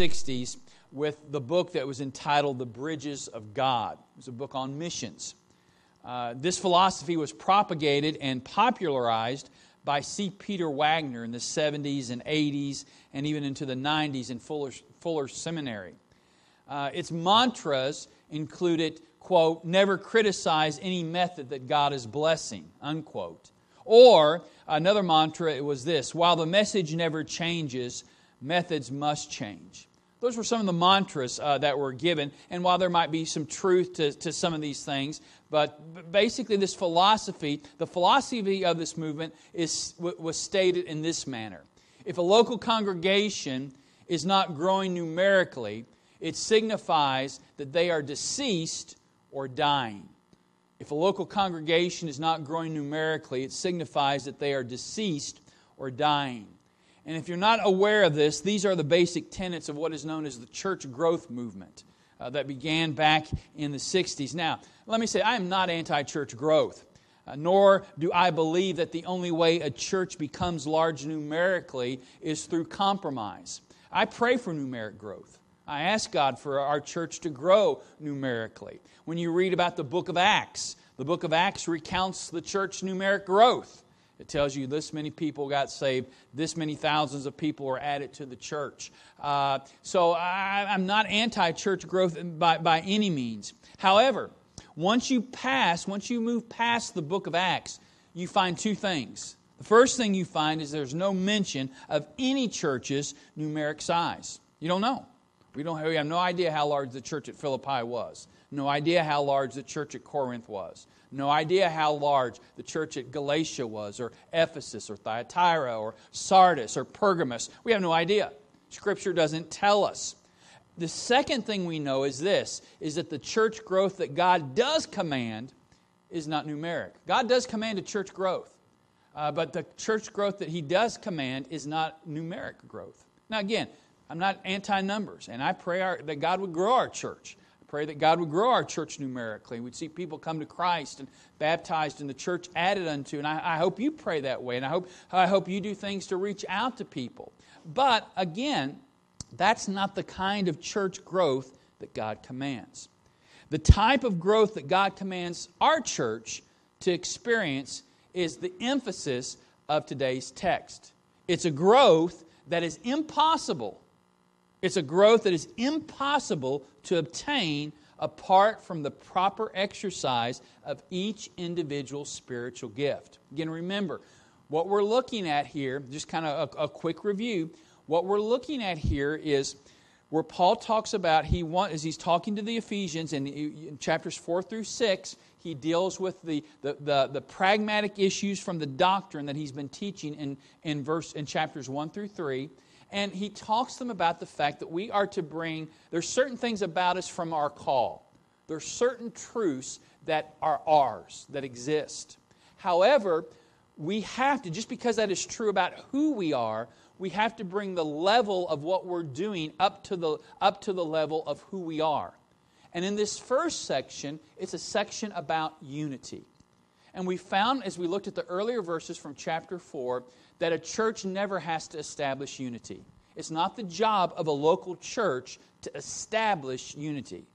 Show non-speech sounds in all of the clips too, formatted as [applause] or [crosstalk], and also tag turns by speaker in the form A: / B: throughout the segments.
A: 60s with the book that was entitled The Bridges of God. It was a book on missions. Uh, this philosophy was propagated and popularized by C. Peter Wagner in the 70s and 80s and even into the 90s in Fuller, Fuller Seminary. Uh, its mantras included, quote, never criticize any method that God is blessing, unquote. Or another mantra it was this while the message never changes, methods must change. Those were some of the mantras uh, that were given. And while there might be some truth to, to some of these things, but basically, this philosophy, the philosophy of this movement, is, was stated in this manner If a local congregation is not growing numerically, it signifies that they are deceased or dying. If a local congregation is not growing numerically, it signifies that they are deceased or dying. And if you're not aware of this, these are the basic tenets of what is known as the church growth movement uh, that began back in the 60s. Now, let me say, I am not anti church growth, uh, nor do I believe that the only way a church becomes large numerically is through compromise. I pray for numeric growth. I ask God for our church to grow numerically. When you read about the book of Acts, the book of Acts recounts the church numeric growth. It tells you this many people got saved, this many thousands of people were added to the church. Uh, so I, am not anti church growth by, by any means. However, once you pass, once you move past the book of Acts, you find two things. The first thing you find is there's no mention of any church's numeric size. You don't know. We, don't we have no idea how large the church at Philippi was, no idea how large the church at Corinth was, no idea how large the church at Galatia was, or Ephesus, or Thyatira, or Sardis, or Pergamus. We have no idea. Scripture doesn't tell us. The second thing we know is this is that the church growth that God does command is not numeric. God does command a church growth, uh, but the church growth that He does command is not numeric growth. Now, again, I'm not anti numbers, and I pray our, that God would grow our church. Pray that God would grow our church numerically. We'd see people come to Christ and baptized and the church added unto. And I, I, hope you pray that way. And I hope, I hope you do things to reach out to people. But again, that's not the kind of church growth that God commands. The type of growth that God commands our church to experience is the emphasis of today's text. It's a growth that is impossible it's a growth that is impossible to obtain apart from the proper exercise of each individual spiritual gift. Again, remember, what we're looking at here, just kind of a, a quick review, what we're looking at here is where Paul talks about, he want, as he's talking to the Ephesians in, in chapters 4 through 6, he deals with the, the, the, the, pragmatic issues from the doctrine that he's been teaching in, in, verse, in chapters 1 through 3 and he talks to them about the fact that we are to bring, there's certain things about us from our call. There's certain truths that are ours, that exist. However, we have to, just because that is true about who we are, we have to bring the level of what we're doing up to the, up to the level of who we are. And in this first section, it's a section about unity. And we found, as we looked at the earlier verses from chapter 4, that a church never has to establish unity. It's not the job of a local church to establish unity.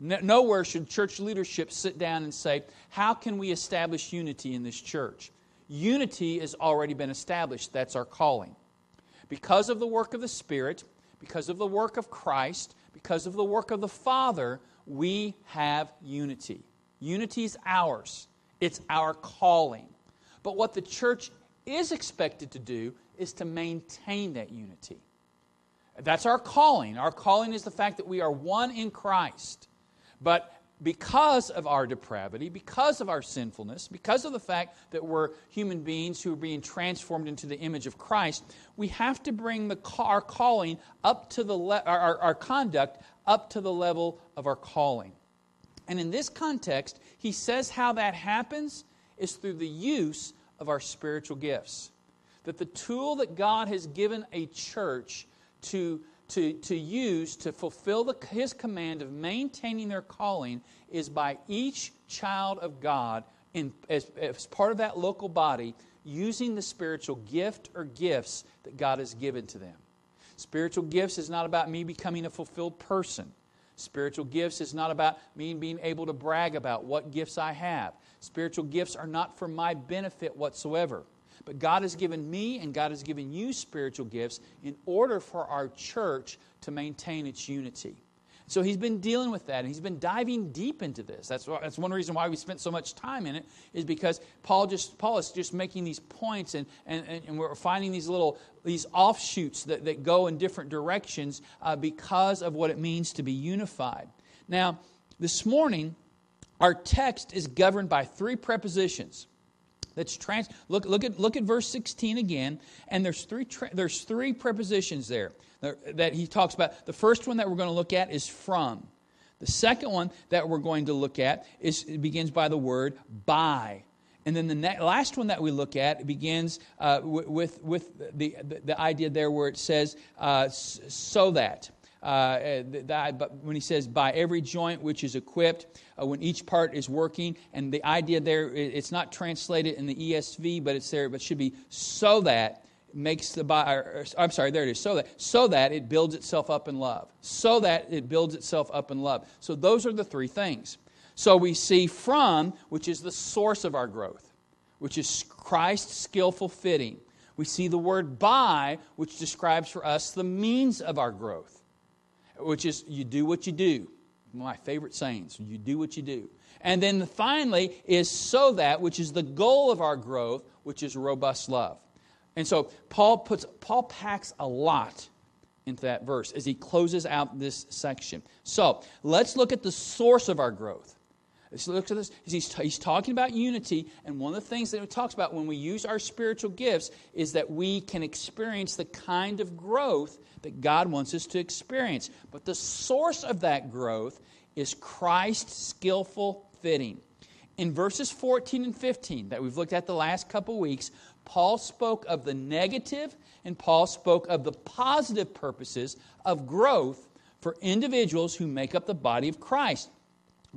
A: Nowhere should church leadership sit down and say, How can we establish unity in this church? Unity has already been established. That's our calling. Because of the work of the Spirit, because of the work of Christ, because of the work of the Father, we have unity. Unity is ours, it's our calling. But what the church is expected to do is to maintain that unity. That's our calling. Our calling is the fact that we are one in Christ. But because of our depravity, because of our sinfulness, because of the fact that we're human beings who are being transformed into the image of Christ, we have to bring the, our calling up to the le- our, our conduct up to the level of our calling. And in this context, he says how that happens is through the use of our spiritual gifts. That the tool that God has given a church to, to, to use to fulfill the, His command of maintaining their calling is by each child of God, in, as, as part of that local body, using the spiritual gift or gifts that God has given to them. Spiritual gifts is not about me becoming a fulfilled person. Spiritual gifts is not about me being able to brag about what gifts I have. Spiritual gifts are not for my benefit whatsoever. But God has given me and God has given you spiritual gifts in order for our church to maintain its unity. So he's been dealing with that, and he's been diving deep into this. That's, that's one reason why we spent so much time in it, is because Paul just Paul is just making these points, and, and, and we're finding these little these offshoots that, that go in different directions uh, because of what it means to be unified. Now, this morning, our text is governed by three prepositions. That's trans. Look, look at look at verse 16 again, and there's three tra- there's three prepositions there that he talks about. The first one that we're going to look at is from. The second one that we're going to look at is begins by the word by. And then the ne- last one that we look at begins uh, with, with the, the, the, idea there where it says, uh, so that. Uh, the, when he says, by every joint which is equipped, uh, when each part is working, and the idea there, it's not translated in the ESV, but it's there, but should be so that makes the body, I'm sorry, there it is, so that, so that it builds itself up in love. So that it builds itself up in love. So those are the three things. So we see from, which is the source of our growth, which is Christ's skillful fitting. We see the word by, which describes for us the means of our growth, which is you do what you do. My favorite sayings, you do what you do. And then finally is so that, which is the goal of our growth, which is robust love. And so Paul puts Paul packs a lot into that verse as he closes out this section. So let's look at the source of our growth. At this. He's, he's talking about unity, and one of the things that he talks about when we use our spiritual gifts is that we can experience the kind of growth that God wants us to experience. But the source of that growth is Christ's skillful fitting. In verses 14 and 15 that we've looked at the last couple weeks, Paul spoke of the negative and Paul spoke of the positive purposes of growth for individuals who make up the body of Christ.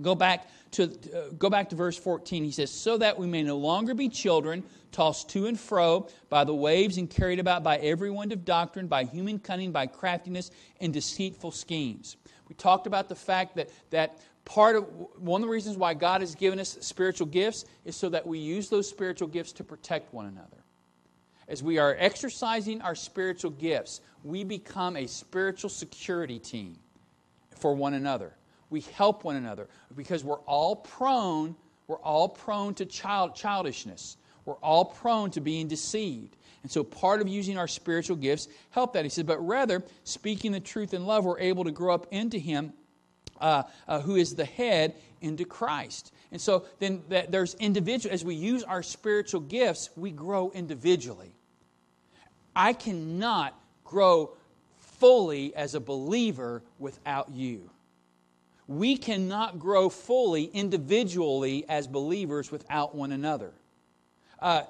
A: Go back to uh, go back to verse 14. He says, "So that we may no longer be children, tossed to and fro by the waves and carried about by every wind of doctrine, by human cunning, by craftiness and deceitful schemes." We talked about the fact that that part of one of the reasons why God has given us spiritual gifts is so that we use those spiritual gifts to protect one another. As we are exercising our spiritual gifts, we become a spiritual security team for one another. We help one another because we're all prone, we're all prone to child, childishness. We're all prone to being deceived. And so part of using our spiritual gifts help that. He says, but rather, speaking the truth in love, we're able to grow up into him uh, uh, who is the head into Christ. And so then that there's individual as we use our spiritual gifts, we grow individually. I cannot grow fully as a believer without you. We cannot grow fully individually as believers without one another. Uh,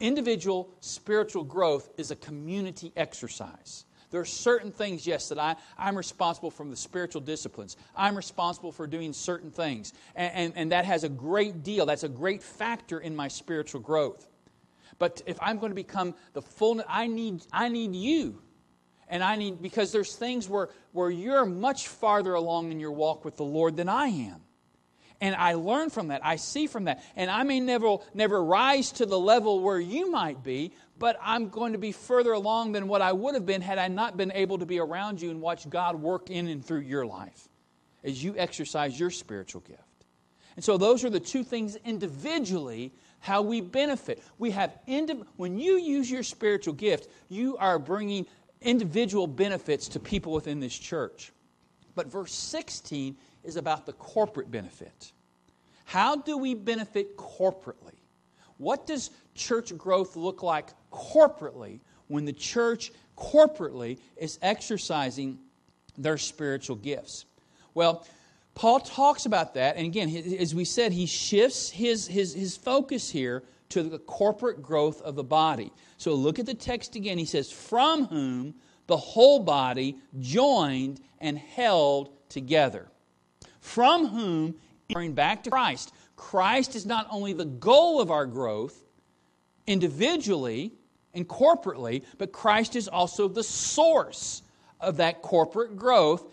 A: individual spiritual growth is a community exercise. There are certain things, yes, that I, I'm responsible from the spiritual disciplines. I'm responsible for doing certain things. And, and, and that has a great deal, that's a great factor in my spiritual growth. But if I'm going to become the fullness, I need, I need you. And I need, because there's things where, where you're much farther along in your walk with the Lord than I am. And I learn from that. I see from that. And I may never, never rise to the level where you might be, but I'm going to be further along than what I would have been had I not been able to be around you and watch God work in and through your life as you exercise your spiritual gift. And so those are the two things individually how we benefit. We have indi- when you use your spiritual gift, you are bringing individual benefits to people within this church. But verse 16 is about the corporate benefit. How do we benefit corporately? What does church growth look like corporately when the church corporately is exercising their spiritual gifts? Well, Paul talks about that, and again, as we said, he shifts his, his, his focus here to the corporate growth of the body. So look at the text again. He says, From whom the whole body joined and held together. From whom, referring back to Christ, Christ is not only the goal of our growth individually and corporately, but Christ is also the source of that corporate growth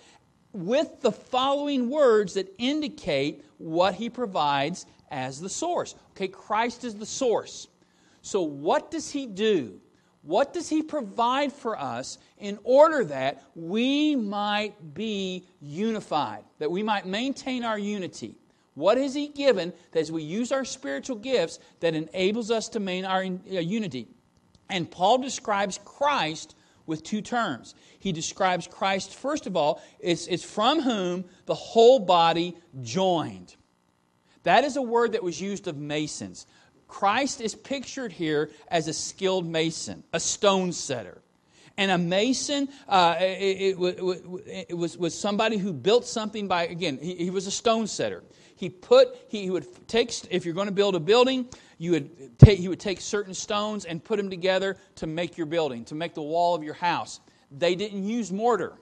A: with the following words that indicate what he provides as the source. Okay, Christ is the source. So, what does he do? What does he provide for us in order that we might be unified, that we might maintain our unity? What has he given that as we use our spiritual gifts that enables us to maintain our uh, unity? And Paul describes Christ with two terms. He describes Christ, first of all, it's, it's from whom the whole body joined. That is a word that was used of masons. Christ is pictured here as a skilled mason, a stone setter. And a mason uh, it, it, it, was, was somebody who built something by, again, he, he was a stone setter. He put, he would take, if you're going to build a building, you would take, he would take certain stones and put them together to make your building, to make the wall of your house. They didn't use mortar.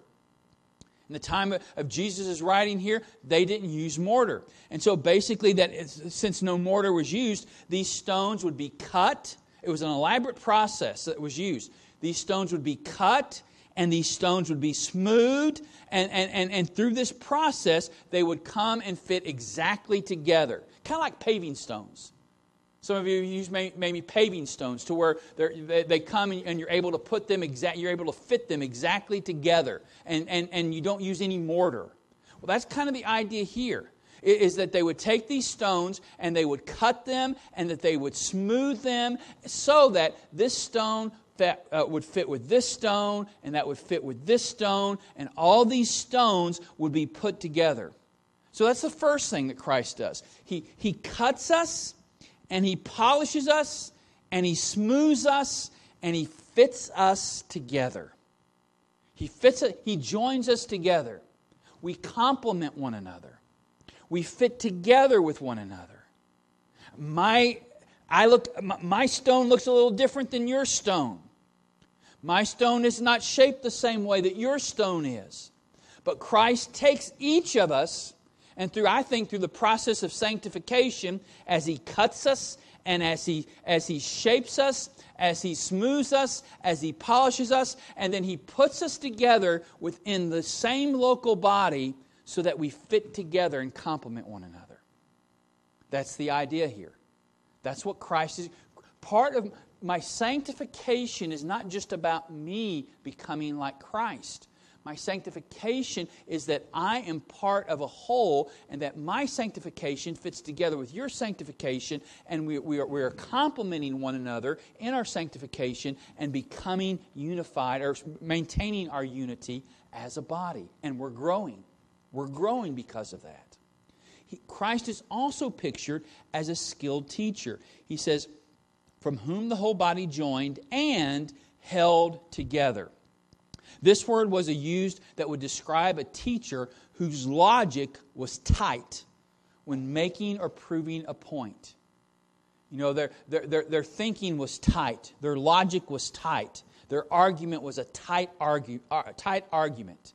A: In the time of Jesus' writing here, they didn't use mortar. And so basically, that since no mortar was used, these stones would be cut. It was an elaborate process that was used. These stones would be cut and these stones would be smoothed, and, and, and, and through this process, they would come and fit exactly together. Kind of like paving stones. Some of you use maybe paving stones to where they, come and you're able to put them exact, you're able to fit them exactly together, and, and, and you don't use any mortar. Well, that's kind of the idea here is that they would take these stones and they would cut them and that they would smooth them so that this stone that uh, would fit with this stone, and that would fit with this stone, and all these stones would be put together. So that's the first thing that Christ does. He, he cuts us, and He polishes us, and He smooths us, and He fits us together. He fits it, He joins us together. We complement one another. We fit together with one another. My I look my stone looks a little different than your stone. My stone is not shaped the same way that your stone is. But Christ takes each of us, and through, I think, through the process of sanctification, as He cuts us and as He, as he shapes us, as He smooths us, as He polishes us, and then He puts us together within the same local body so that we fit together and complement one another. That's the idea here. That's what Christ is. Part of my sanctification is not just about me becoming like Christ. My sanctification is that I am part of a whole, and that my sanctification fits together with your sanctification, and we, we, are, we are complementing one another in our sanctification and becoming unified or maintaining our unity as a body. And we're growing. We're growing because of that. He, Christ is also pictured as a skilled teacher. He says, from whom the whole body joined and held together. This word was used that would describe a teacher whose logic was tight when making or proving a point. You know, their, their, their, their thinking was tight, their logic was tight, their argument was a tight, argue, uh, tight argument.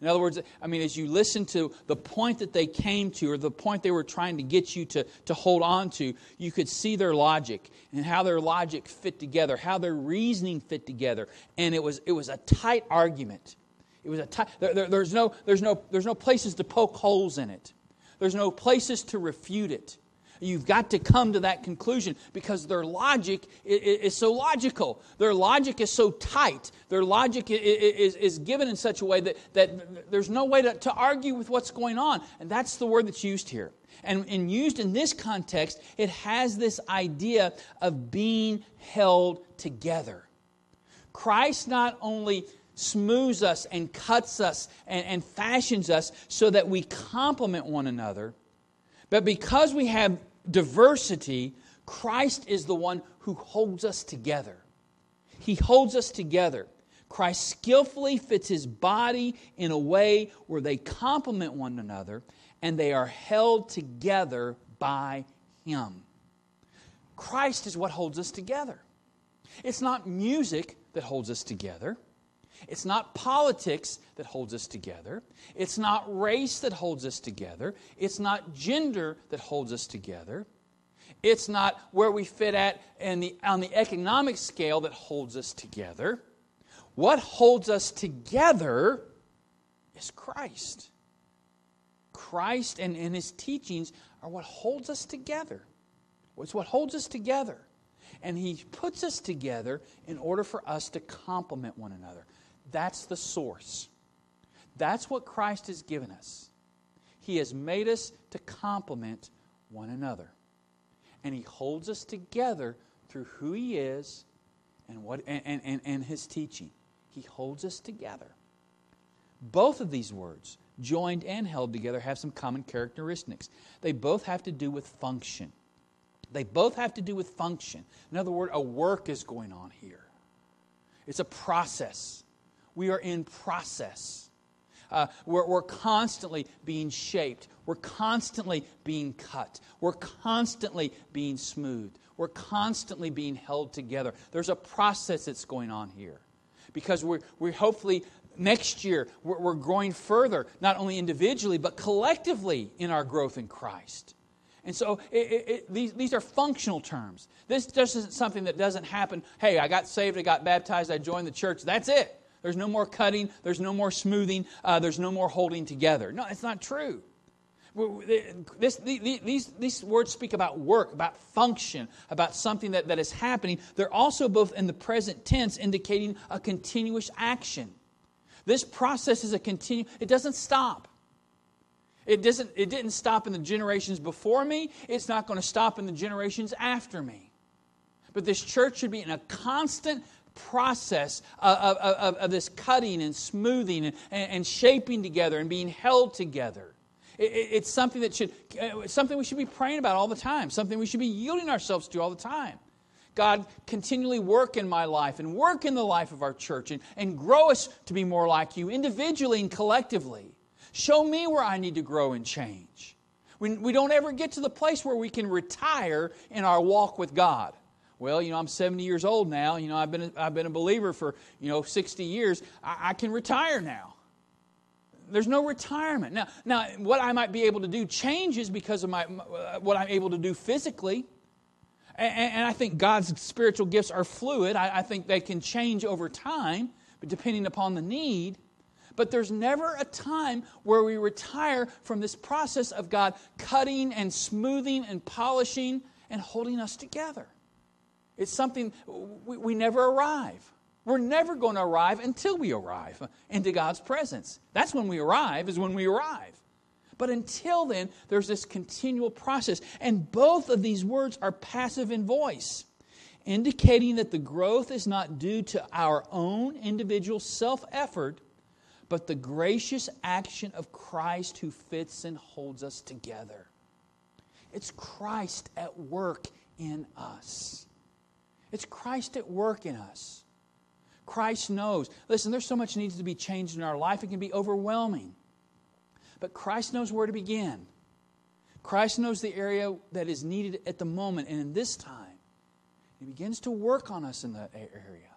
A: In other words, I mean, as you listen to the point that they came to or the point they were trying to get you to, to hold on to, you could see their logic and how their logic fit together, how their reasoning fit together. And it was, it was a tight argument. It was a tight, there, there, there's, no, there's, no, there's no places to poke holes in it, there's no places to refute it. You've got to come to that conclusion because their logic is so logical. Their logic is so tight. Their logic is given in such a way that, that there's no way to, argue with what's going on. And that's the word that's used here. And, and used in this context, it has this idea of being held together. Christ not only smooths us and cuts us and, and fashions us so that we complement one another, but because we have diversity, Christ is the one who holds us together. He holds us together. Christ skillfully fits his body in a way where they complement one another and they are held together by him. Christ is what holds us together. It's not music that holds us together. It's not politics that holds us together. It's not race that holds us together. It's not gender that holds us together. It's not where we fit at the, on the economic scale that holds us together. What holds us together is Christ. Christ and, and his teachings are what holds us together. It's what holds us together. And he puts us together in order for us to complement one another. That's the source. That's what Christ has given us. He has made us to complement one another. And he holds us together through who he is and, what, and, and, and his teaching. He holds us together. Both of these words, joined and held together, have some common characteristics. They both have to do with function. They both have to do with function. In other words, a work is going on here. It's a process. We are in process. Uh, we're, we're constantly being shaped. We're constantly being cut. We're constantly being smoothed. We're constantly being held together. There's a process that's going on here because we're, we're hopefully next year we're, we're growing further, not only individually, but collectively in our growth in Christ. And so it, it, it, these, these are functional terms. This just isn't something that doesn't happen. Hey, I got saved, I got baptized, I joined the church. That's it. There's no more cutting, there's no more smoothing, uh, there's no more holding together. No, it's not true. This, these, these words speak about work, about function, about something that, that is happening. They're also both in the present tense, indicating a continuous action. This process is a continue, it doesn't stop. It, doesn't, it didn't stop in the generations before me, it's not going to stop in the generations after me. But this church should be in a constant process of, of, of, this cutting and smoothing and, and, shaping together and being held together. It's something that should, uh, something we should be praying about all the time, something we should be yielding ourselves to all the time. God, continually work in my life and work in the life of our church and, and grow us to be more like you individually and collectively. Show me where I need to grow and change. We, we don't ever get to the place where we can retire in our walk with God. Well, you know, I'm 70 years old now. You know, I've been a, I've been a believer for, you know, 60 years. I, I can retire now. There's no retirement. Now, now, what I might be able to do changes because of my, uh, what I'm able to do physically. And, and I think God's spiritual gifts are fluid. I, I think they can change over time, but depending upon the need. But there's never a time where we retire from this process of God cutting and smoothing and polishing and holding us together. It's something we, we never arrive. We're never going to arrive until we arrive into God's presence. That's when we arrive, is when we arrive. But until then, there's this continual process. And both of these words are passive in voice, indicating that the growth is not due to our own individual self effort, but the gracious action of Christ who fits and holds us together. It's Christ at work in us. It's Christ at work in us. Christ knows. Listen, there's so much needs to be changed in our life, it can be overwhelming. But Christ knows where to begin. Christ knows the area that is needed at the moment and in this time. He begins to work on us in that area.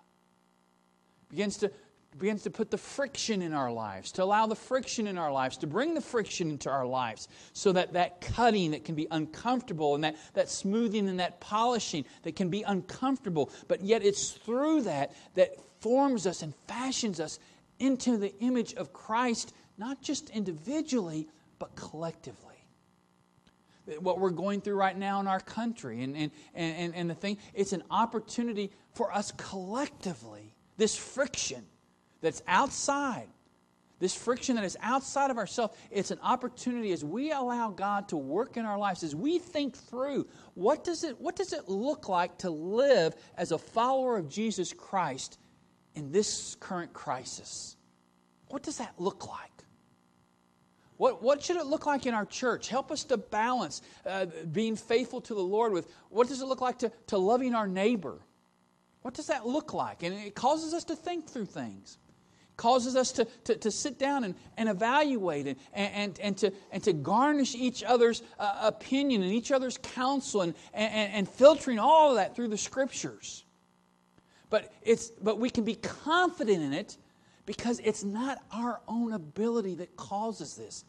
A: Begins to begins to put the friction in our lives, to allow the friction in our lives, to bring the friction into our lives, so that that cutting that can be uncomfortable and that, that smoothing and that polishing that can be uncomfortable, but yet it's through that that forms us and fashions us into the image of Christ, not just individually, but collectively. What we're going through right now in our country and, and, and, and the thing, it's an opportunity for us collectively, this friction that's outside, this friction that is outside of ourselves, it's an opportunity as we allow God to work in our lives, as we think through what does it, what does it look like to live as a follower of Jesus Christ in this current crisis? What does that look like? What, what should it look like in our church? Help us to balance uh, being faithful to the Lord with what does it look like to, to loving our neighbor? What does that look like? And it causes us to think through things. Causes us to, to, to sit down and, and evaluate and, and, and, to, and to garnish each other's uh, opinion and each other's counsel and, and, and filtering all of that through the scriptures. But, it's, but we can be confident in it because it's not our own ability that causes this.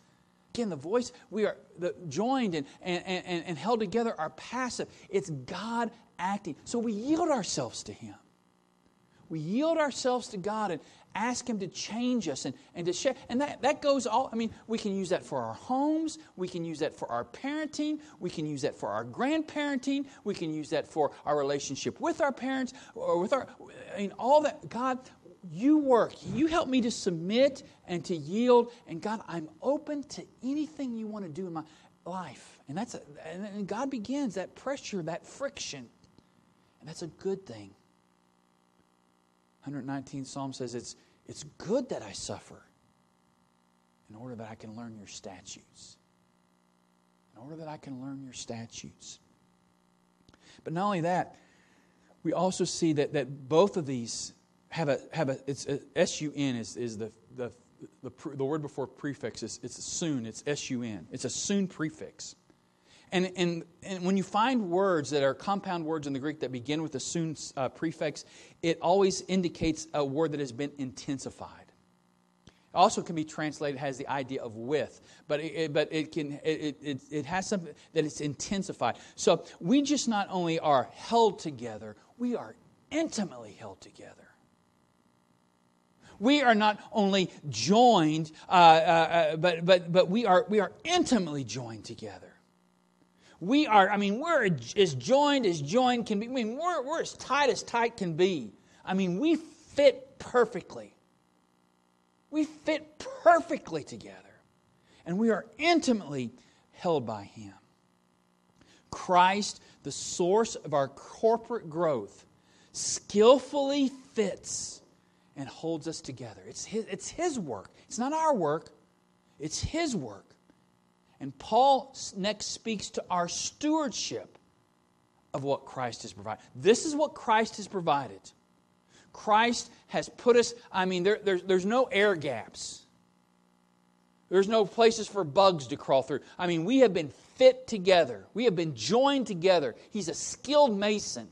A: Again, the voice, we are the, joined and, and, and, and held together are passive. It's God acting. So we yield ourselves to Him. We yield ourselves to God and ask Him to change us and, and to share. And that, that goes all, I mean, we can use that for our homes. We can use that for our parenting. We can use that for our grandparenting. We can use that for our relationship with our parents or with our, I mean, all that. God, you work. You help me to submit and to yield. And God, I'm open to anything you want to do in my life. And that's a, and God begins that pressure, that friction. And that's a good thing. 119 Psalm says it's, it's good that I suffer in order that I can learn your statutes. In order that I can learn your statutes. But not only that, we also see that, that both of these have a have a it's uh, a, S-U-N is, is the, the the, the word before prefix is it's soon it's S-U-N it's a soon prefix and, and, and when you find words that are compound words in the Greek that begin with a soon uh, prefix, it always indicates a word that has been intensified. It also can be translated has the idea of with, but it, but it can it, it, it has something that it's intensified. So we just not only are held together, we are intimately held together. We are not only joined, uh, uh, uh but, but, but we, are, we are intimately joined together. We are, I mean, we're as joined as joined can be. I mean, we're, we're as tight as tight can be. I mean, we fit perfectly. We fit perfectly together. And we are intimately held by Him. Christ, the source of our corporate growth, skillfully fits and holds us together. It's his, it's his work. It's not our work, it's His work. And Paul next speaks to our stewardship of what Christ has provided. This is what Christ has provided. Christ has put us, I mean, there, there's, there's no air gaps. There's no places for bugs to crawl through. I mean, we have been fit together. We have been joined together. He's a skilled mason.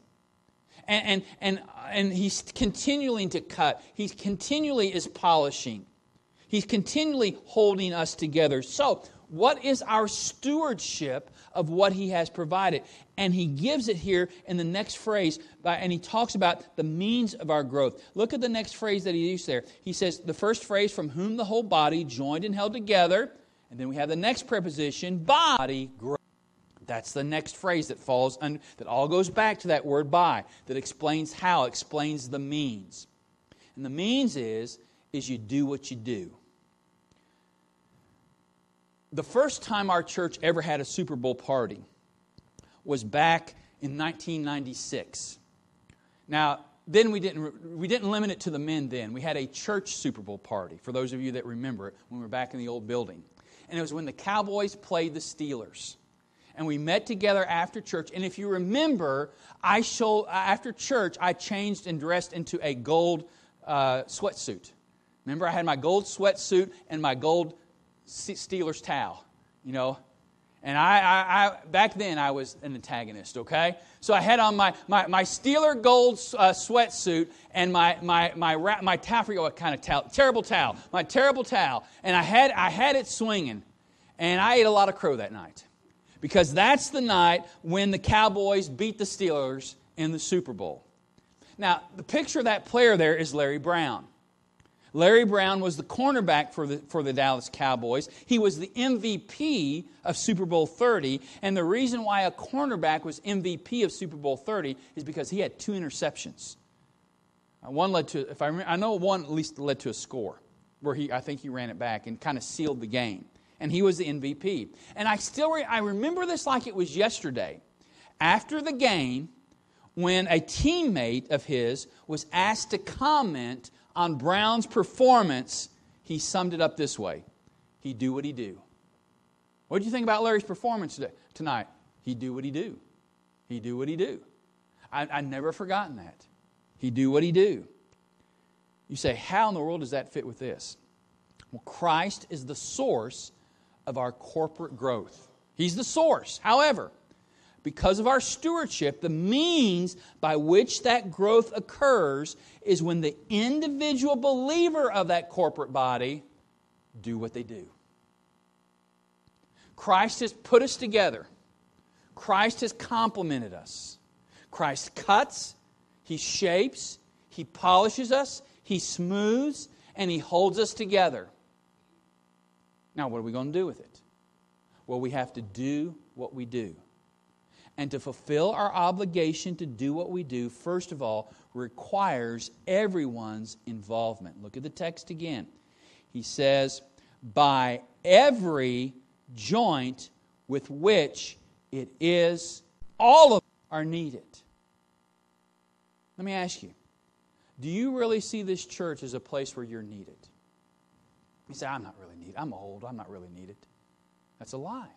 A: And, and, and, and he's continuing to cut. He continually is polishing. He's continually holding us together. So what is our stewardship of what he has provided? And he gives it here in the next phrase, by, and he talks about the means of our growth. Look at the next phrase that he used there. He says, the first phrase, from whom the whole body, joined and held together. And then we have the next preposition, body. That's the next phrase that falls under, that all goes back to that word by, that explains how, explains the means. And the means is, is you do what you do the first time our church ever had a Super Bowl party was back in 1996. Now, then we didn't, we didn't limit it to the men then. We had a church Super Bowl party, for those of you that remember it, when we were back in the old building. And it was when the Cowboys played the Steelers. And we met together after church. And if you remember, I showed, after church, I changed and dressed into a gold uh, sweatsuit. Remember, I had my gold sweatsuit and my gold Steelers towel, you know. And I, I, I, back then I was an antagonist, okay? So I had on my, my, my Steeler gold uh, sweatsuit and my, my, my, my, my towel, what kind of towel, terrible towel, my terrible towel. And I had, I had it swinging. And I ate a lot of crow that night. Because that's the night when the Cowboys beat the Steelers in the Super Bowl. Now, the picture of that player there is Larry Brown. Larry Brown was the cornerback for the, for the Dallas Cowboys. He was the MVP of Super Bowl 30. And the reason why a cornerback was MVP of Super Bowl 30 is because he had two interceptions. One led to, if I, remember, I know one at least led to a score where he, I think he ran it back and kind of sealed the game. And he was the MVP. And I still, re, I remember this like it was yesterday. After the game, when a teammate of his was asked to comment on Brown's performance, he summed it up this way He do what he do. What do you think about Larry's performance today, tonight? He do what he do. He do what he do. I, I never forgotten that. He do what he do. You say, how in the world does that fit with this? Well, Christ is the source of our corporate growth. He's the source. However, because of our stewardship, the means by which that growth occurs is when the individual believer of that corporate body do what they do. Christ has put us together. Christ has complemented us. Christ cuts, He shapes, He polishes us, He smooths, and He holds us together. Now, what are we going to do with it? Well, we have to do what we do. And to fulfill our obligation to do what we do, first of all, requires everyone's involvement. Look at the text again. He says, by every joint with which it is, all of are needed. Let me ask you do you really see this church as a place where you're needed? You say, I'm not really needed. I'm old. I'm not really needed. That's a lie.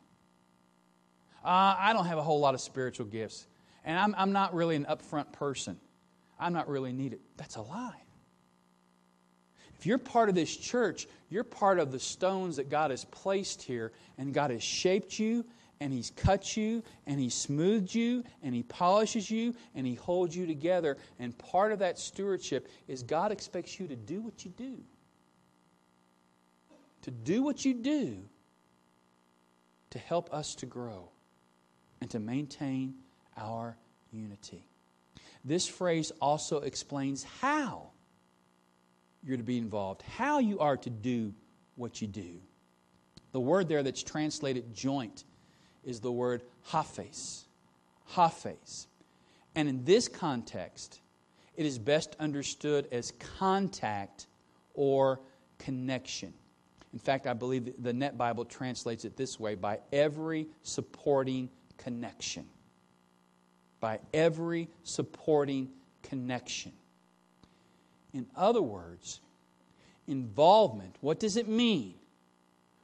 A: Uh, I don't have a whole lot of spiritual gifts, and I'm, I'm not really an upfront person. I'm not really needed. That's a lie. If you're part of this church, you're part of the stones that God has placed here, and God has shaped you, and He's cut you, and He smoothed you, and He polishes you, and He holds you together. And part of that stewardship is God expects you to do what you do. To do what you do to help us to grow and to maintain our unity. This phrase also explains how you're to be involved, how you are to do what you do. The word there that's translated joint is the word haphes. Haphes. And in this context, it is best understood as contact or connection. In fact, I believe the Net Bible translates it this way by every supporting connection. By every supporting connection. In other words, involvement, what does it mean?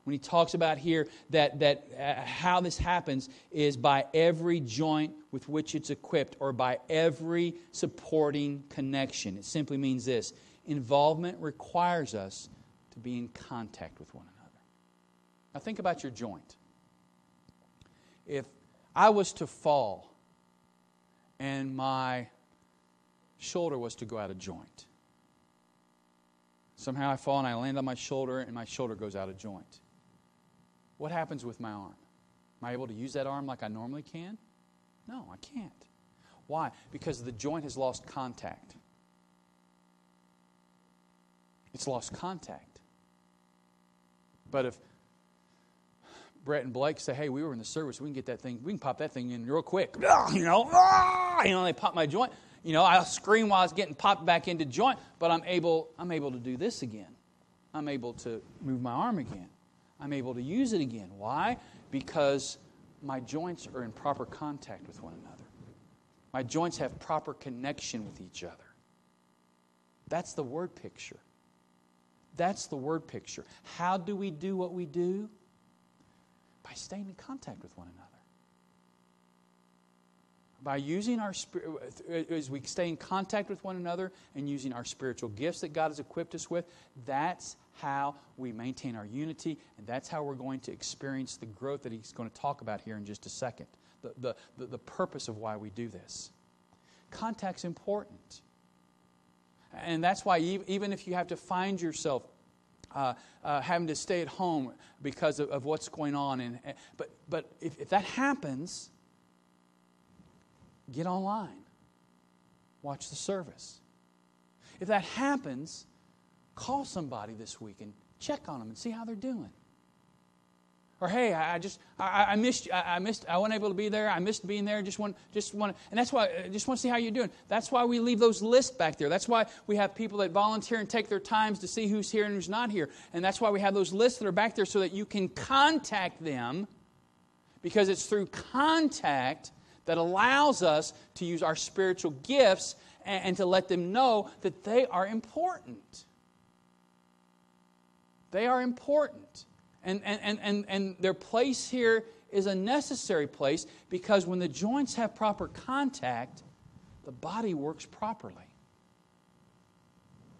A: When he talks about here that, that uh, how this happens is by every joint with which it's equipped or by every supporting connection. It simply means this involvement requires us to be in contact with one another. Now, think about your joint. If I was to fall and my shoulder was to go out of joint, Somehow I fall and I land on my shoulder and my shoulder goes out of joint. What happens with my arm? Am I able to use that arm like I normally can? No, I can't. Why? Because the joint has lost contact. It's lost contact. But if Brett and Blake say, "Hey, we were in the service. We can get that thing. We can pop that thing in real quick." [laughs] You know, ah! you know, they pop my joint. You know, I'll scream while I was getting popped back into joint, but I'm able, I'm able to do this again. I'm able to move my arm again. I'm able to use it again. Why? Because my joints are in proper contact with one another. My joints have proper connection with each other. That's the word picture. That's the word picture. How do we do what we do? By staying in contact with one another by using our as we stay in contact with one another and using our spiritual gifts that God has equipped us with, that's how we maintain our unity, and that's how we're going to experience the growth that He's going to talk about here in just a second. The, the, the, purpose of why we do this. Contact's important. And that's why, even if you have to find yourself uh, uh, having to stay at home because of, of what's going on, and, but, but if, if that happens, get online, watch the service. If that happens, call somebody this week and check on them and see how they're doing. Or hey, I just I, I missed I, I missed I wasn't able to be there. I missed being there. Just want just want and that's why I just want to see how you're doing. That's why we leave those lists back there. That's why we have people that volunteer and take their times to see who's here and who's not here. And that's why we have those lists that are back there so that you can contact them because it's through contact that allows us to use our spiritual gifts and, and to let them know that they are important. They are important. And, and, and, and their place here is a necessary place because when the joints have proper contact, the body works properly.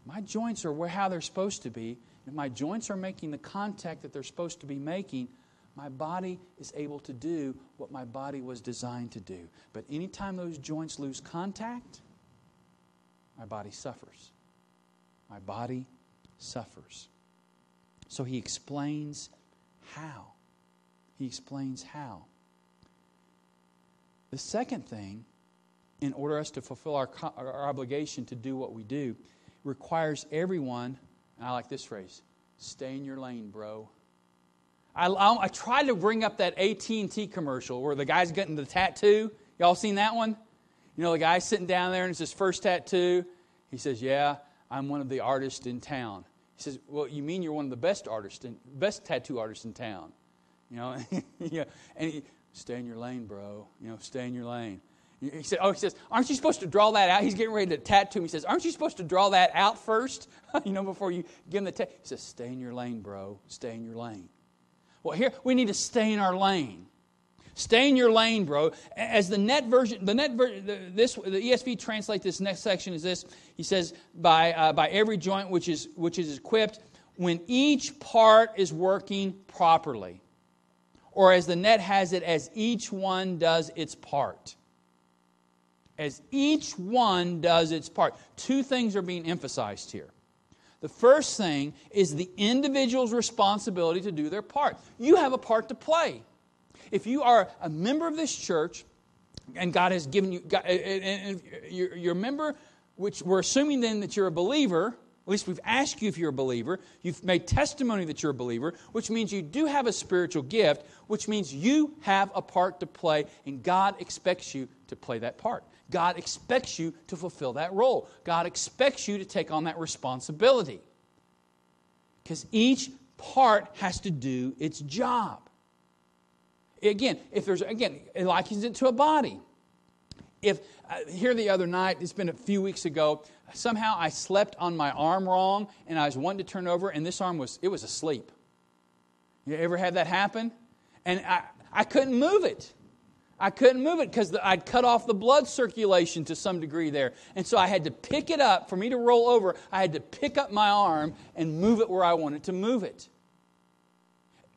A: My joints are how they're supposed to be. If my joints are making the contact that they're supposed to be making, my body is able to do what my body was designed to do. But anytime those joints lose contact, my body suffers. My body suffers. So he explains how. He explains how. The second thing, in order us to fulfill our, our obligation to do what we do, requires everyone, I like this phrase, stay in your lane, bro. I, I, I, tried to bring up that AT&T commercial where the guy's getting the tattoo. Y'all seen that one? You know, the guy's sitting down there and it's his first tattoo. He says, yeah, I'm one of the artists in town. He says, well, you mean you're one of the best artists, in, best tattoo artists in town? You know, [laughs] yeah. And he, stay in your lane, bro. You know, stay in your lane. He said, "Oh, he says, aren't you supposed to draw that out?" He's getting ready to tattoo him. He says, "Aren't you supposed to draw that out first? [laughs] you know, before you give him the tattoo." He says, "Stay in your lane, bro. Stay in your lane." Well, here we need to stay in our lane. Stay in your lane, bro. As the NET version, the NET version, this the ESV translate this next section is this. He says, "By uh, by every joint which is which is equipped, when each part is working properly." Or as the NET has it, as each one does its part as each one does its part. Two things are being emphasized here. The first thing is the individual's responsibility to do their part. You have a part to play. If you are a member of this church, and God has given you, and you're a member, which we're assuming then that you're a believer, at least we've asked you if you're a believer. You've made testimony that you're a believer, which means you do have a spiritual gift, which means you have a part to play, and God expects you to play that part. God expects you to fulfill that role. God expects you to take on that responsibility. Because each part has to do its job. Again, if there's, again, it likens it to a body. If, uh, here the other night, it's been a few weeks ago, somehow I slept on my arm wrong and I was wanting to turn over and this arm was, it was asleep. You ever had that happen? And I, I couldn't move it. I couldn't move it because I'd cut off the blood circulation to some degree there. And so I had to pick it up. For me to roll over, I had to pick up my arm and move it where I wanted to move it.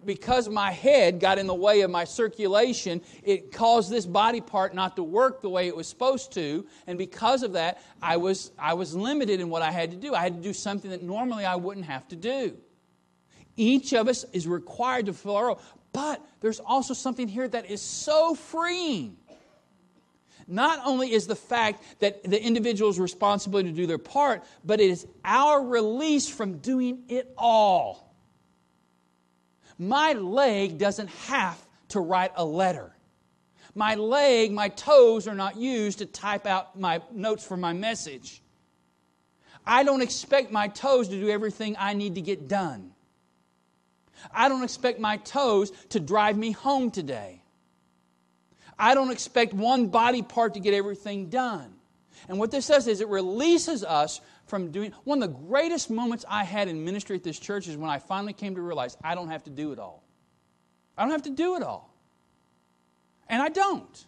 A: Because my head got in the way of my circulation, it caused this body part not to work the way it was supposed to. And because of that, I was, I was limited in what I had to do. I had to do something that normally I wouldn't have to do. Each of us is required to fulfill our role. But there's also something here that is so freeing. Not only is the fact that the individual's responsibility to do their part, but it is our release from doing it all. My leg doesn't have to write a letter. My leg, my toes are not used to type out my notes for my message. I don't expect my toes to do everything I need to get done. I don't expect my toes to drive me home today. I don't expect one body part to get everything done. And what this does is it releases us from doing one of the greatest moments I had in ministry at this church is when I finally came to realize I don't have to do it all. I don't have to do it all. And I don't.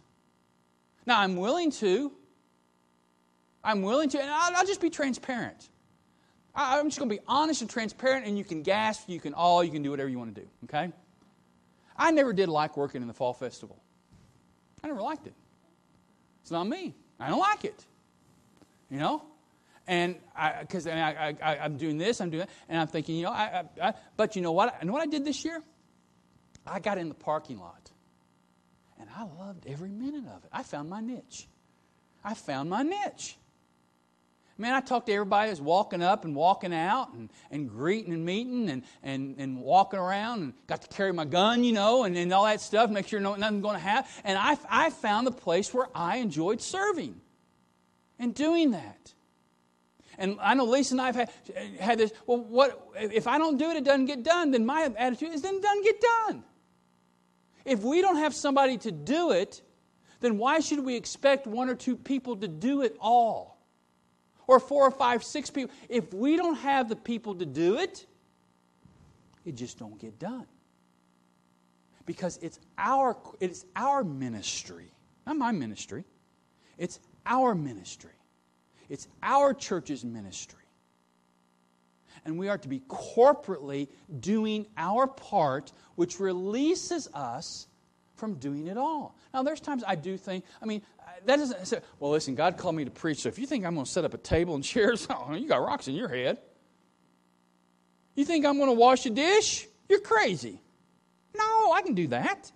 A: Now, I'm willing to. I'm willing to, and I'll, I'll just be transparent. I'm just going to be honest and transparent, and you can gasp, you can all, you can do whatever you want to do, okay? I never did like working in the fall festival. I never liked it. It's not me. I don't like it. You know? And because I, I, I, am doing this, I'm doing that, and I'm thinking, you know, I, I, but you know what? I know what I did this year? I got in the parking lot, and I loved every minute of it. I found my niche. I found my niche. Man, I talked to everybody that's walking up and walking out and, and greeting and meeting and, and, and walking around and got to carry my gun, you know, and, and all that stuff, make sure no, nothing's going to happen. And I, I found the place where I enjoyed serving and doing that. And I know Lisa and I have had, had this, well, what, if I don't do it, it doesn't get done, then my attitude is then it doesn't get done. If we don't have somebody to do it, then why should we expect one or two people to do it all? or four or five, six people. If we don't have the people to do it, it just don't get done. Because it's our, it's our ministry, not my ministry. It's our ministry. It's our church's ministry. And we are to be corporately doing our part, which releases us from doing it all. Now, there's times I do think, I mean, that doesn't say, well, listen, God called me to preach, so if you think I'm going to set up a table and [laughs] chairs, oh, you got rocks in your head. You think I'm going to wash a dish? You're crazy. No, I can do that.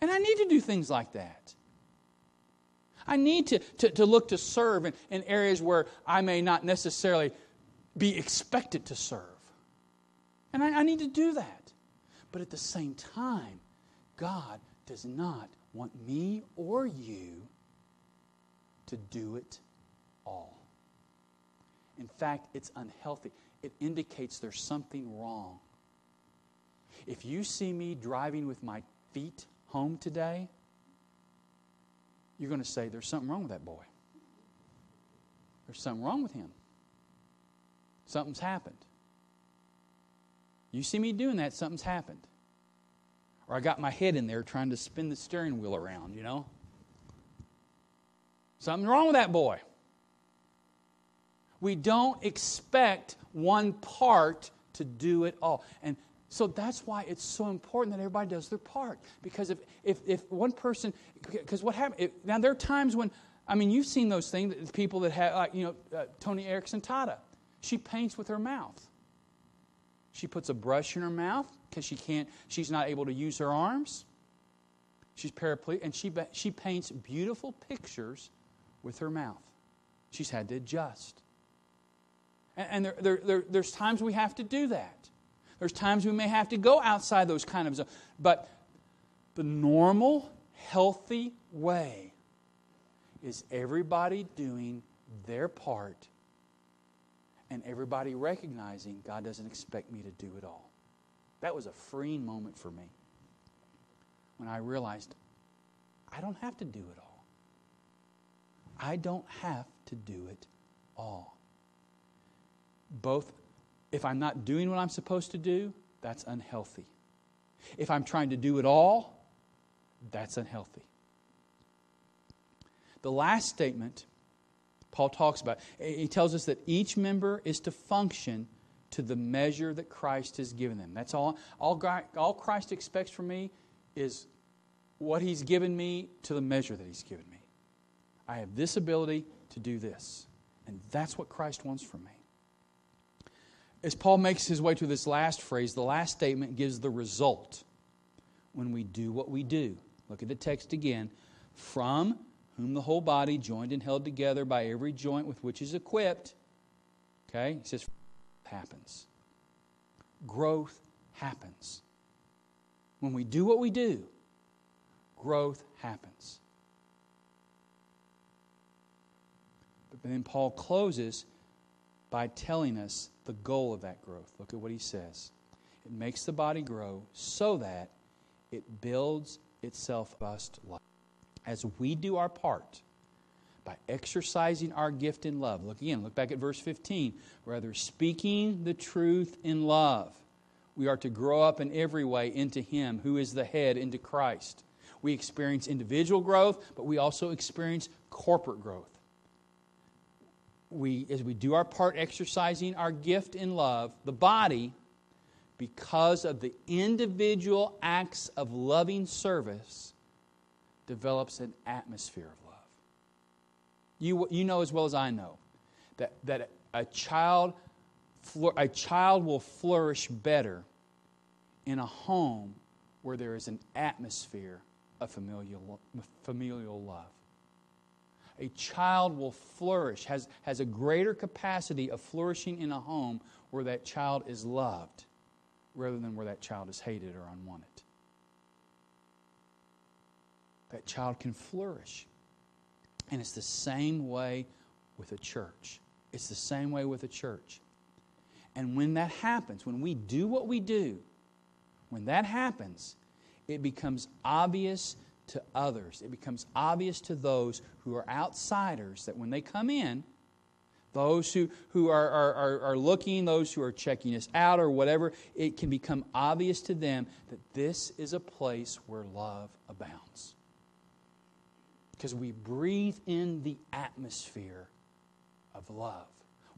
A: And I need to do things like that. I need to, to, to look to serve in, in areas where I may not necessarily be expected to serve. And I, I need to do that. But at the same time, God does not want me or you to do it all. In fact, it's unhealthy. It indicates there's something wrong. If you see me driving with my feet home today, you're going to say, There's something wrong with that boy. There's something wrong with him. Something's happened. You see me doing that, something's happened. Or I got my head in there trying to spin the steering wheel around, you know? Something's wrong with that boy. We don't expect one part to do it all. And so that's why it's so important that everybody does their part. Because if, if, if one person, because what happened, now there are times when, I mean, you've seen those things, people that have, like, you know, uh, Joni Eareckson Tada. She paints with her mouth. She puts a brush in her mouth because she can't, she's not able to use her arms. She's paraplegic, and she, she paints beautiful pictures with her mouth. She's had to adjust. And, and there, there, there, there's times we have to do that. There's times we may have to go outside those kind of zones. But the normal, healthy way is everybody doing their part and everybody recognizing God doesn't expect me to do it all. That was a freeing moment for me when I realized I don't have to do it all. I don't have to do it all. Both, if I'm not doing what I'm supposed to do, that's unhealthy. If I'm trying to do it all, that's unhealthy. The last statement Paul talks about. He tells us that each member is to function to the measure that Christ has given them. That's all. All, all Christ expects from me is what He's given me to the measure that He's given me. I have this ability to do this. And that's what Christ wants from me. As Paul makes his way to this last phrase, the last statement gives the result when we do what we do. Look at the text again. From whom the whole body, joined and held together by every joint with which is equipped, okay, he says, happens. Growth happens. When we do what we do, growth happens. But then Paul closes by telling us the goal of that growth. Look at what he says. It makes the body grow so that it builds itself bust life as we do our part by exercising our gift in love. Look again, look back at verse 15. Rather, speaking the truth in love, we are to grow up in every way into Him who is the head, into Christ. We experience individual growth, but we also experience corporate growth. We, as we do our part exercising our gift in love, the body, because of the individual acts of loving service, develops an atmosphere of love. You, you know as well as I know that, that a, child, a child will flourish better in a home where there is an atmosphere of familial, familial love. A child will flourish, has, has a greater capacity of flourishing in a home where that child is loved rather than where that child is hated or unwanted that child can flourish. And it's the same way with a church. It's the same way with a church. And when that happens, when we do what we do, when that happens, it becomes obvious to others. It becomes obvious to those who are outsiders that when they come in, those who, who are, are, are, looking, those who are checking us out or whatever, it can become obvious to them that this is a place where love abounds because we breathe in the atmosphere of love.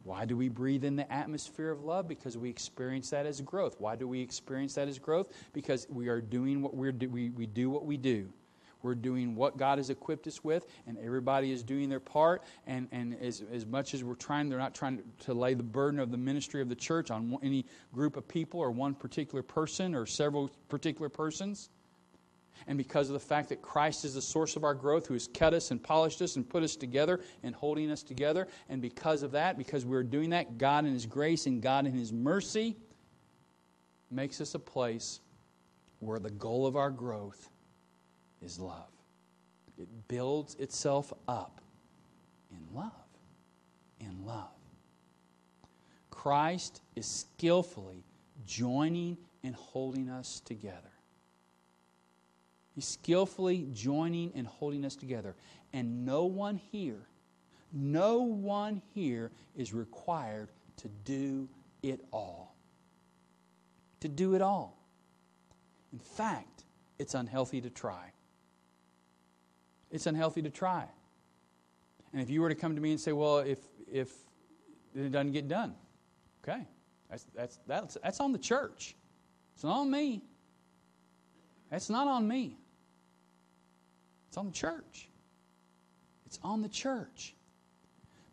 A: Why do we breathe in the atmosphere of love? Because we experience that as growth. Why do we experience that as growth? Because we are doing what we're do, we, we do what we do. We're doing what God has equipped us with, and everybody is doing their part. And, and as, as much as we're trying, they're not trying to, to lay the burden of the ministry of the church on any group of people or one particular person or several particular persons. And because of the fact that Christ is the source of our growth, who has cut us and polished us and put us together and holding us together, and because of that, because we're doing that, God in His grace and God in His mercy makes us a place where the goal of our growth is love. It builds itself up in love. In love. Christ is skillfully joining and holding us together. He's skillfully joining and holding us together. And no one here, no one here is required to do it all. To do it all. In fact, it's unhealthy to try. It's unhealthy to try. And if you were to come to me and say, well, if, if it doesn't get done, okay, that's, that's, that's, that's on the church. It's not on me. That's not on me. It's on the church. It's on the church.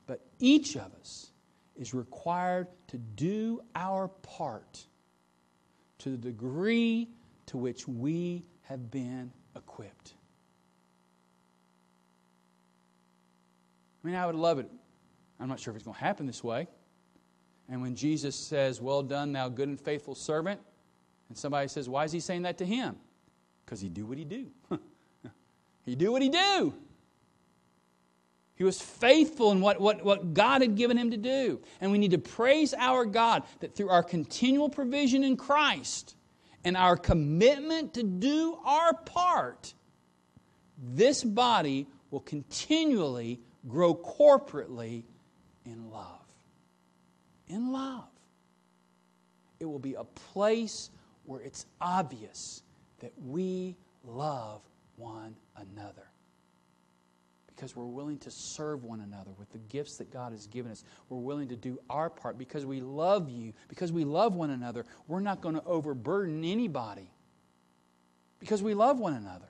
A: But each of us is required to do our part to the degree to which we have been equipped. Mean, I would love it. I'm not sure if it's going to happen this way. And when Jesus says, Well done, thou good and faithful servant, and somebody says, Why is he saying that to him? Because he do what he do. [laughs] He do what he do. He was faithful in what, what, what God had given him to do. And we need to praise our God that through our continual provision in Christ and our commitment to do our part, this body will continually grow corporately in love. In love. It will be a place where it's obvious that we love one another. Because we're willing to serve one another with the gifts that God has given us. We're willing to do our part because we love you, because we love one another. We're not going to overburden anybody because we love one another.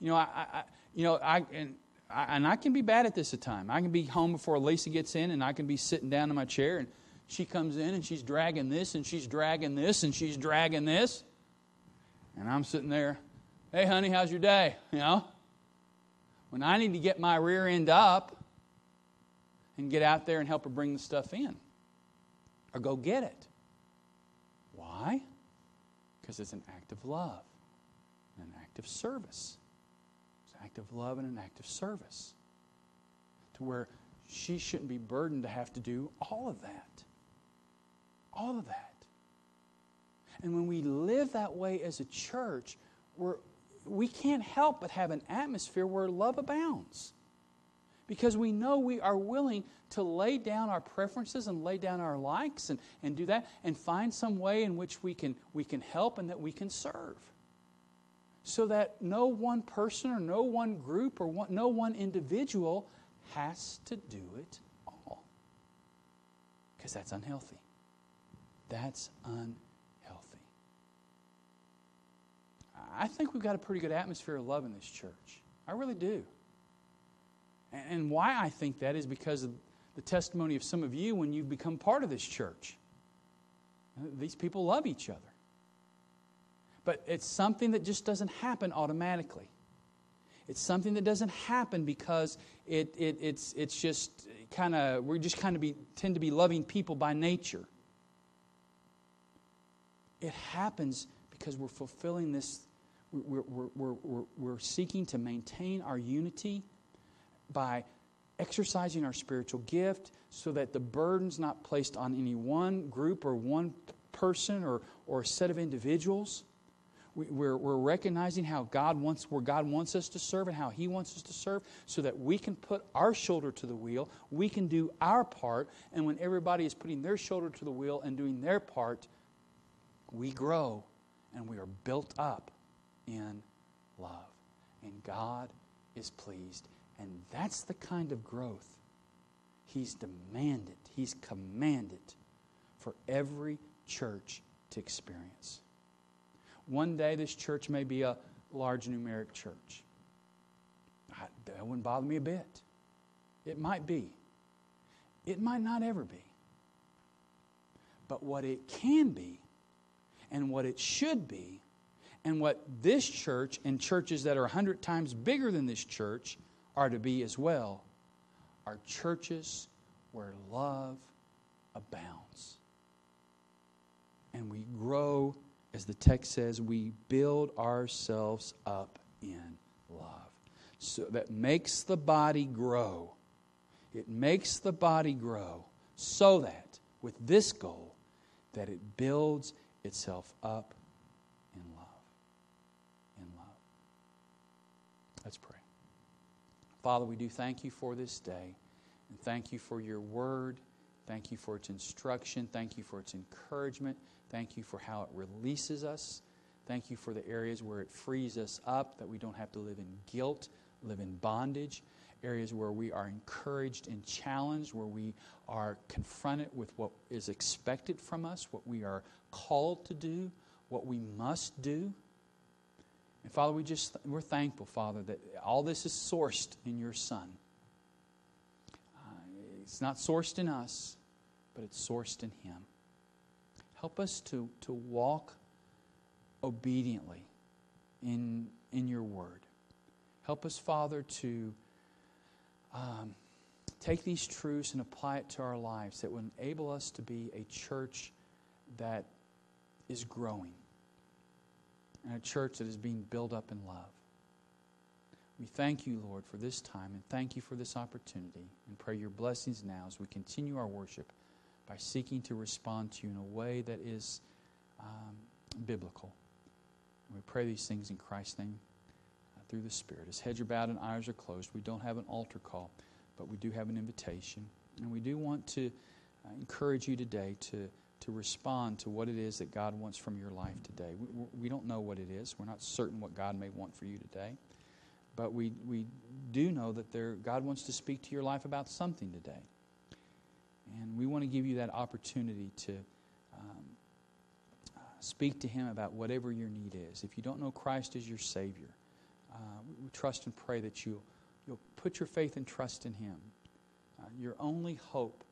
A: You know, I, I you know, I and, I and I can be bad at this at time. I can be home before Lisa gets in, and I can be sitting down in my chair, and she comes in and she's dragging this, and she's dragging this, and she's dragging this. And I'm sitting there, hey, honey, how's your day? You know? When I need to get my rear end up and get out there and help her bring the stuff in or go get it. Why? Because it's an act of love, an act of service. Act of love and an act of service. To where she shouldn't be burdened to have to do all of that. All of that. And when we live that way as a church, we're, we can't help but have an atmosphere where love abounds. Because we know we are willing to lay down our preferences and lay down our likes and, and do that and find some way in which we can, we can help and that we can serve. So that no one person or no one group or one, no one individual has to do it all. Because that's unhealthy. That's unhealthy. I think we've got a pretty good atmosphere of love in this church. I really do. And why I think that is because of the testimony of some of you when you've become part of this church. These people love each other. But it's something that just doesn't happen automatically. It's something that doesn't happen because it, it, it's, it's just kind of, we just kind of be, tend to be loving people by nature. It happens because we're fulfilling this we're, we're, we're, we're seeking to maintain our unity by exercising our spiritual gift so that the burden's not placed on any one group or one person or, or set of individuals. We, we're, we're recognizing how God wants, where God wants us to serve and how He wants us to serve so that we can put our shoulder to the wheel, we can do our part, and when everybody is putting their shoulder to the wheel and doing their part, we grow and we are built up in love. And God is pleased. And that's the kind of growth He's demanded, He's commanded for every church to experience. One day this church may be a large numeric church. I, that wouldn't bother me a bit. It might be. It might not ever be. But what it can be and what it should be and what this church and churches that are a hundred times bigger than this church are to be as well are churches where love abounds. And we grow, as the text says, we build ourselves up in love. So that makes the body grow. It makes the body grow so that, with this goal, that it builds itself up in love. In love. Let's pray. Father, we do thank you for this day. And thank you for your word. Thank you for its instruction. Thank you for its encouragement. Thank you for how it releases us. Thank you for the areas where it frees us up, that we don't have to live in guilt, live in bondage. Areas where we are encouraged and challenged, where we are confronted with what is expected from us, what we are called to do, what we must do. And Father, we just we're thankful, Father, that all this is sourced in your Son. Uh, it's not sourced in us, but it's sourced in Him. Help us to, to walk obediently in, in your word. Help us, Father, to um, take these truths and apply it to our lives that will enable us to be a church that is growing and a church that is being built up in love. We thank you, Lord, for this time and thank you for this opportunity and pray your blessings now as we continue our worship by seeking to respond to you in a way that is um, biblical. We pray these things in Christ's name uh, through the Spirit. As heads are bowed and eyes are closed, we don't have an altar call, but we do have an invitation. And we do want to uh, encourage you today to to respond to what it is that God wants from your life today. We, we don't know what it is. We're not certain what God may want for you today. But we, we do know that there, God wants to speak to your life about something today. And we want to give you that opportunity to um, speak to Him about whatever your need is. If you don't know Christ as your Savior, uh, we trust and pray that you'll, you'll put your faith and trust in Him. Uh, your only hope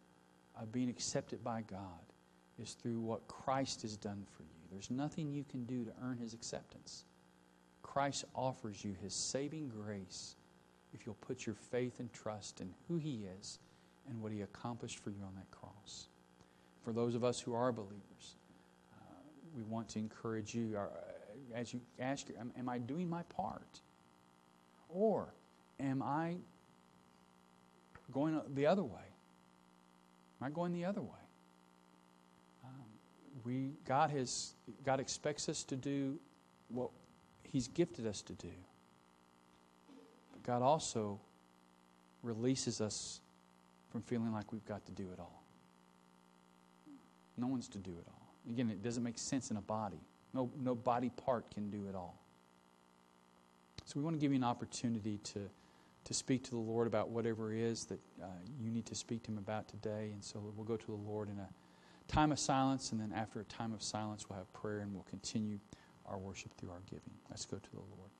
A: of being accepted by God is through what Christ has done for you. There's nothing you can do to earn his acceptance. Christ offers you his saving grace if you'll put your faith and trust in who he is and what he accomplished for you on that cross. For those of us who are believers, uh, we want to encourage you uh, as you ask, am, am I doing my part? Or am I going the other way? Am I going the other way? we God has God expects us to do what He's gifted us to do. But God also releases us from feeling like we've got to do it all. No one's to do it all. Again, it doesn't make sense in a body. No, no body part can do it all. So we want to give you an opportunity to, to speak to the Lord about whatever it is that uh, you need to speak to Him about today. And so we'll go to the Lord in a time of silence, and then after a time of silence, we'll have prayer and we'll continue our worship through our giving. Let's go to the Lord.